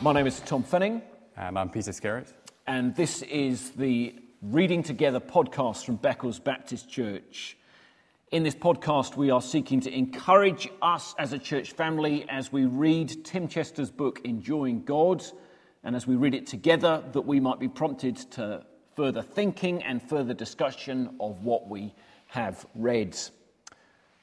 My name is Tom Fenning, And I'm Peter Skerratt. and this is the Reading Together podcast from Beccles Baptist Church. In this podcast, we are seeking to encourage us as a church family as we read Tim Chester's book, Enjoying God, and as we read it together, that we might be prompted to further thinking and further discussion of what we have read.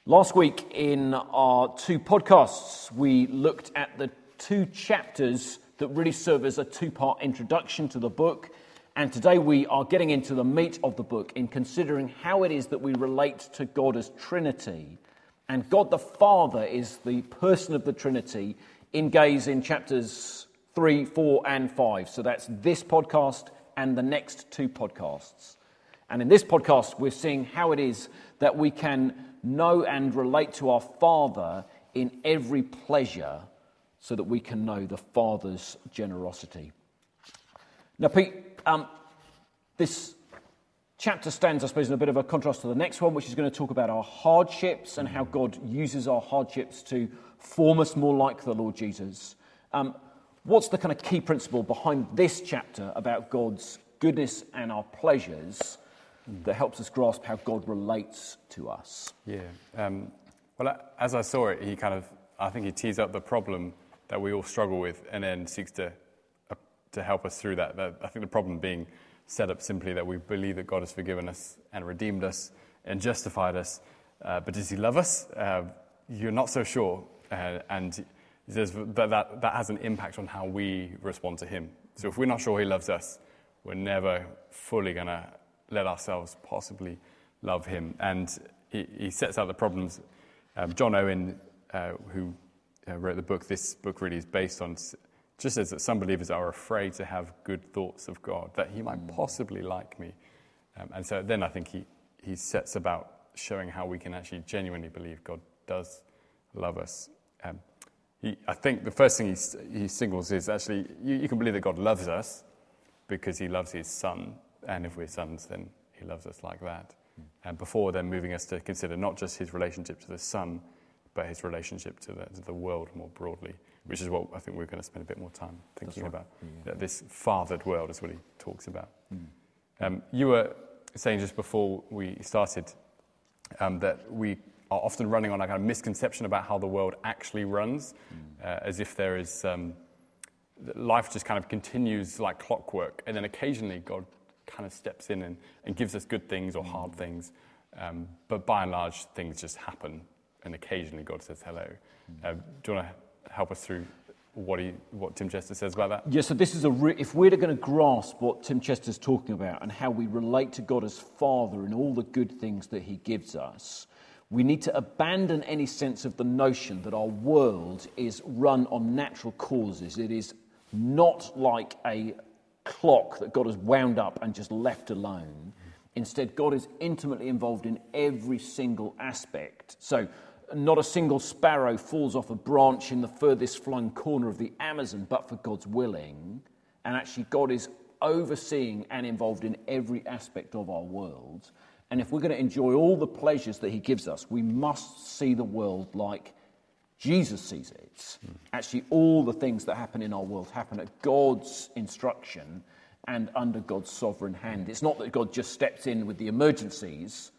Last week in our two podcasts, we looked at the two chapters that really serve as a two part introduction to the book. And today we are getting into the meat of the book in considering how it is that we relate to God as Trinity. And God the Father is the person of the Trinity in gaze in chapters 3, 4, and 5. So that's this podcast and the next two podcasts. And in this podcast, we're seeing how it is that we can know and relate to our Father in every pleasure so that we can know the Father's generosity. Now, Pete, um, this chapter stands, I suppose, in a bit of a contrast to the next one, which is going to talk about our hardships and how God uses our hardships to form us more like the Lord Jesus. Um, what's the kind of key principle behind this chapter about God's goodness and our pleasures that helps us grasp how God relates to us? Yeah. Um, well, as I saw it, he kind of, I think he tees up the problem that we all struggle with and then seeks to, uh, to help us through that. that. I think the problem being set up simply that we believe that God has forgiven us and redeemed us and justified us. Uh, but does he love us? Uh, you're not so sure. Uh, and that, that that has an impact on how we respond to him. So if we're not sure he loves us, we're never fully going to let ourselves possibly love him. And he, he sets out the problems. Um, John Owen, uh, who uh, wrote the book, this book really is based on just as that some believers are afraid to have good thoughts of God, that he might possibly like me. Um, and so then I think he, he sets about showing how we can actually genuinely believe God does love us. Um, he, I think the first thing he, he singles is actually you, you can believe that God loves us because he loves his son. And if we're sons, then he loves us like that. And before then, moving us to consider not just his relationship to the son, but his relationship to the, to the world more broadly, which is what I think we're going to spend a bit more time thinking right. about. Yeah, this fathered world is what he talks about. Um, you were saying just before we started um, that we are often running on a kind of misconception about how the world actually runs, uh, as if there is um, life just kind of continues like clockwork, and then occasionally God kind of steps in and, and gives us good things or hard things. Um, but by and large, things just happen, and occasionally God says hello. Uh, do you want to help us through what, he, what Tim Chester says about that? Yeah, so this is a re- if we're going to grasp what Tim Chester's talking about and how we relate to God as Father and all the good things that He gives us, we need to abandon any sense of the notion that our world is run on natural causes. It is not like a clock that God has wound up and just left alone. Instead, God is intimately involved in every single aspect. So, not a single sparrow falls off a branch in the furthest flung corner of the Amazon, but for God's willing. And actually, God is overseeing and involved in every aspect of our world. And if we're going to enjoy all the pleasures that He gives us, we must see the world like Jesus sees it. Actually, all the things that happen in our world happen at God's instruction and under God's sovereign hand. It's not that God just steps in with the emergencies.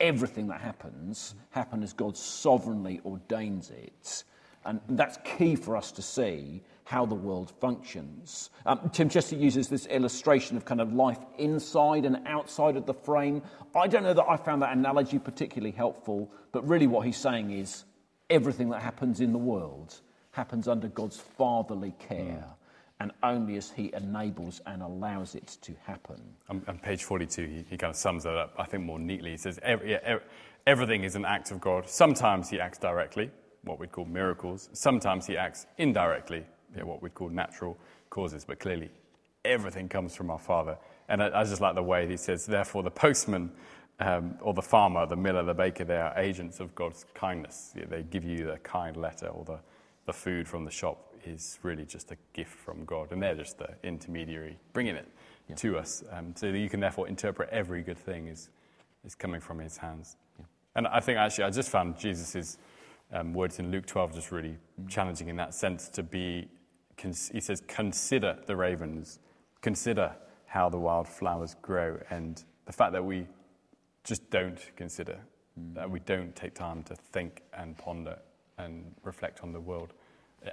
Everything that happens happens as God sovereignly ordains it. And that's key for us to see how the world functions. Um, Tim Chester uses this illustration of kind of life inside and outside of the frame. I don't know that I found that analogy particularly helpful, but really what he's saying is everything that happens in the world happens under God's fatherly care, and only as He enables and allows it to happen. On, on page 42, he, he kind of sums that up, I think, more neatly. He says, every, yeah, ev- everything is an act of God. Sometimes he acts directly, what we'd call miracles. Sometimes he acts indirectly, yeah, what we'd call natural causes. But clearly, everything comes from our Father. And I, I just like the way he says, therefore, the postman um, or the farmer, the miller, the baker, they are agents of God's kindness. Yeah, they give you the kind letter or the, the food from the shop is really just a gift from God. And they're just the intermediary bringing it Yeah. to us. Um, so that you can therefore interpret every good thing is, is coming from his hands. And I think actually, I just found Jesus' um, words in Luke 12 just really challenging in that sense to be cons- he says, consider the ravens, consider how the wildflowers grow, and the fact that we just don't consider, mm. that we don't take time to think and ponder and reflect on the world.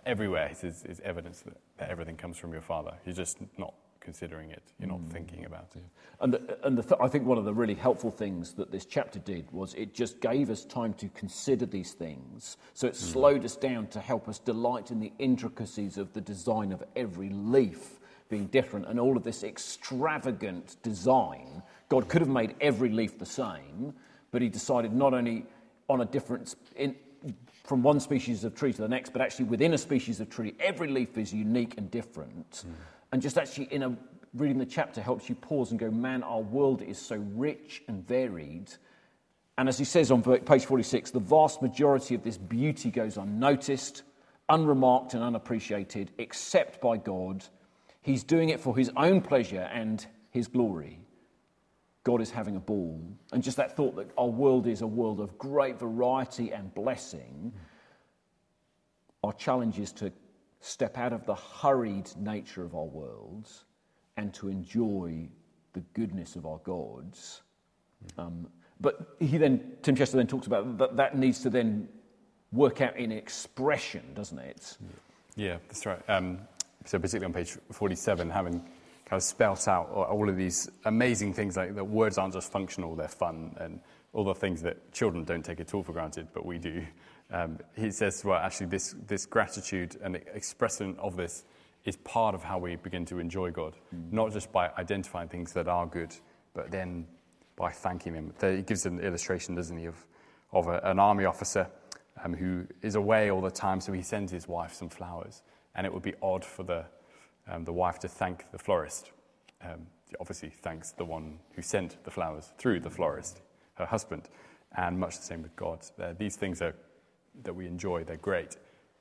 Everywhere is, is evidence that, that everything comes from your Father. You're just not considering it. You're not mm. thinking about it. And, the, and the th- I think one of the really helpful things that this chapter did was it just gave us time to consider these things. So it mm. slowed us down to help us delight in the intricacies of the design of every leaf being different and all of this extravagant design. God could have made every leaf the same, but he decided not only on a difference in, from one species of tree to the next, but actually within a species of tree, every leaf is unique and different. Mm. And just actually in a reading the chapter helps you pause and go, man, our world is so rich and varied. And as he says on page 46, the vast majority of this beauty goes unnoticed, unremarked, and unappreciated, except by God. He's doing it for his own pleasure and his glory. God is having a ball. And just that thought that our world is a world of great variety and blessing. Our challenge is to step out of the hurried nature of our worlds and to enjoy the goodness of our gods. Um, but he then, Tim Chester then talks about that that needs to then work out in expression, doesn't it? Yeah, that's right. Um, so particularly on page 47, having kind of spelt out all of these amazing things like that words aren't just functional, they're fun, and all the things that children don't take at all for granted, but we do. Um, he says, well, actually, this, this gratitude and expression of this is part of how we begin to enjoy God, mm. not just by identifying things that are good, but then by thanking Him. He gives an illustration, doesn't he, of, of a, an army officer um, who is away all the time, so he sends his wife some flowers. And it would be odd for the, um, the wife to thank the florist. Um, obviously, thanks the one who sent the flowers through the florist, her husband. And much the same with God. Uh, these things are, that we enjoy, they're great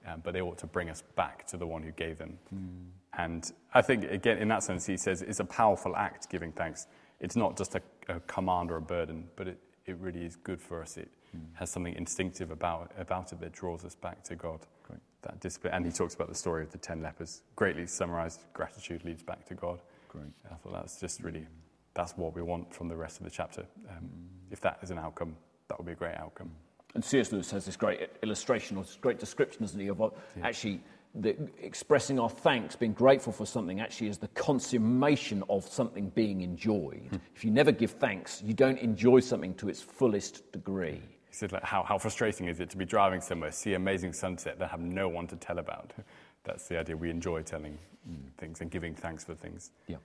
um, but they ought to bring us back to the one who gave them. Mm. And I think, again, in that sense, he says it's a powerful act giving thanks. It's not just a, a command or a burden, but it, it really is good for us. It mm. has something instinctive about, about it that draws us back to God. Great. That discipline. And he talks about the story of the ten lepers. Greatly summarized, gratitude leads back to God. Great. I thought that's just really, that's what we want from the rest of the chapter. Um. If that is an outcome, that would be a great outcome. And C.S. Lewis has this great illustration or this great description, doesn't he, of yeah. actually the, expressing our thanks, being grateful for something, actually is the consummation of something being enjoyed. Hmm. If you never give thanks, you don't enjoy something to its fullest degree. He said, like, how, how frustrating is it to be driving somewhere, see amazing sunset, then have no one to tell about? That's the idea. We enjoy telling mm. things and giving thanks for things. Yeah,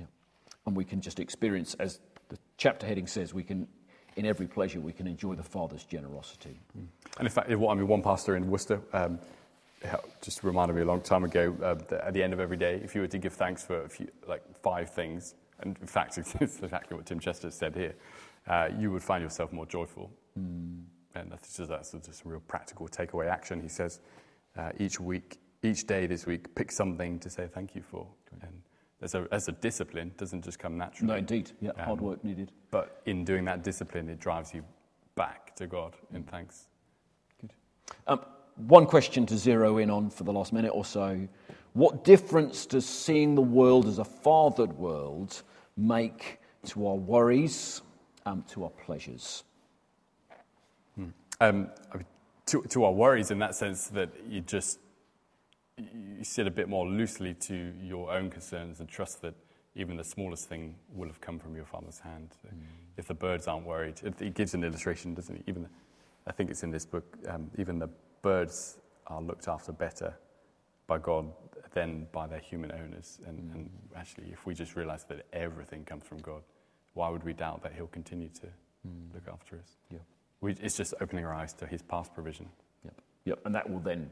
yeah. And we can just experience, as the chapter heading says, we can in every pleasure we can enjoy the Father's generosity. Mm. And in fact, what I mean, one pastor in Worcester um, just reminded me a long time ago uh, that at the end of every day, if you were to give thanks for a few, like five things, and in fact, it's exactly what Tim Chester said here, uh, you would find yourself more joyful. Mm. And that's just, that's just a real practical takeaway action. He says, uh, each week, each day this week, pick something to say thank you for. And as a, as a discipline doesn't just come naturally. No, indeed. Yeah, um, hard work needed. But in doing that discipline, it drives you back to God in mm. thanks. Good. Um, one question to zero in on for the last minute or so. What difference does seeing the world as a fathered world make to our worries, um, to our pleasures? Um, to, to our worries, in that sense, that you just you sit a bit more loosely to your own concerns and trust that even the smallest thing will have come from your father's hand. Mm. If the birds aren't worried, it, it, gives an illustration, doesn't it? Even, I think it's in this book, um, even the birds are looked after better by God than by their human owners. And, mm. and actually, if we just realize that everything comes from God, why would we doubt that He'll continue to mm. look after us? Yeah. We, it's just opening our eyes to His past provision. Yep. Yep. And that will then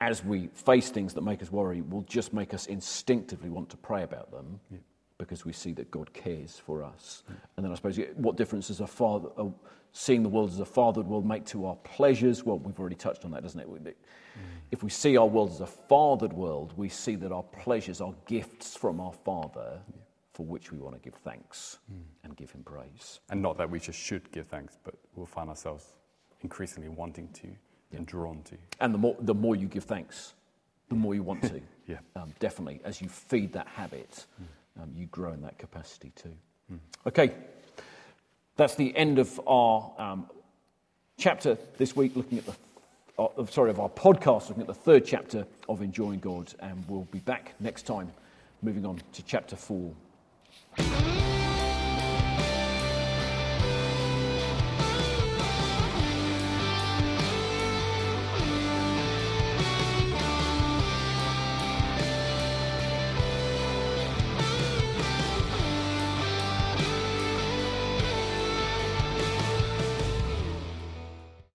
as we face things that make us worry, will just make us instinctively want to pray about them yeah. because we see that God cares for us. Yeah. And then I suppose, what difference does a father, uh, seeing the world as a fathered world make to our pleasures? Well, we've already touched on that, doesn't it? Mm. If we see our world as a fathered world, we see that our pleasures are gifts from our Father. Yeah. For which we want to give thanks mm. and give him praise. And not that we just should give thanks, but we'll find ourselves increasingly wanting to and drawn to. And the more, the more you give thanks, the more you want to. Yeah. Um, definitely. As you feed that habit, um, you grow in that capacity too. Okay. That's the end of our um, chapter this week, looking at the, uh, sorry, of our podcast, looking at the third chapter of Enjoying God. And we'll be back next time, moving on to chapter four. Bye.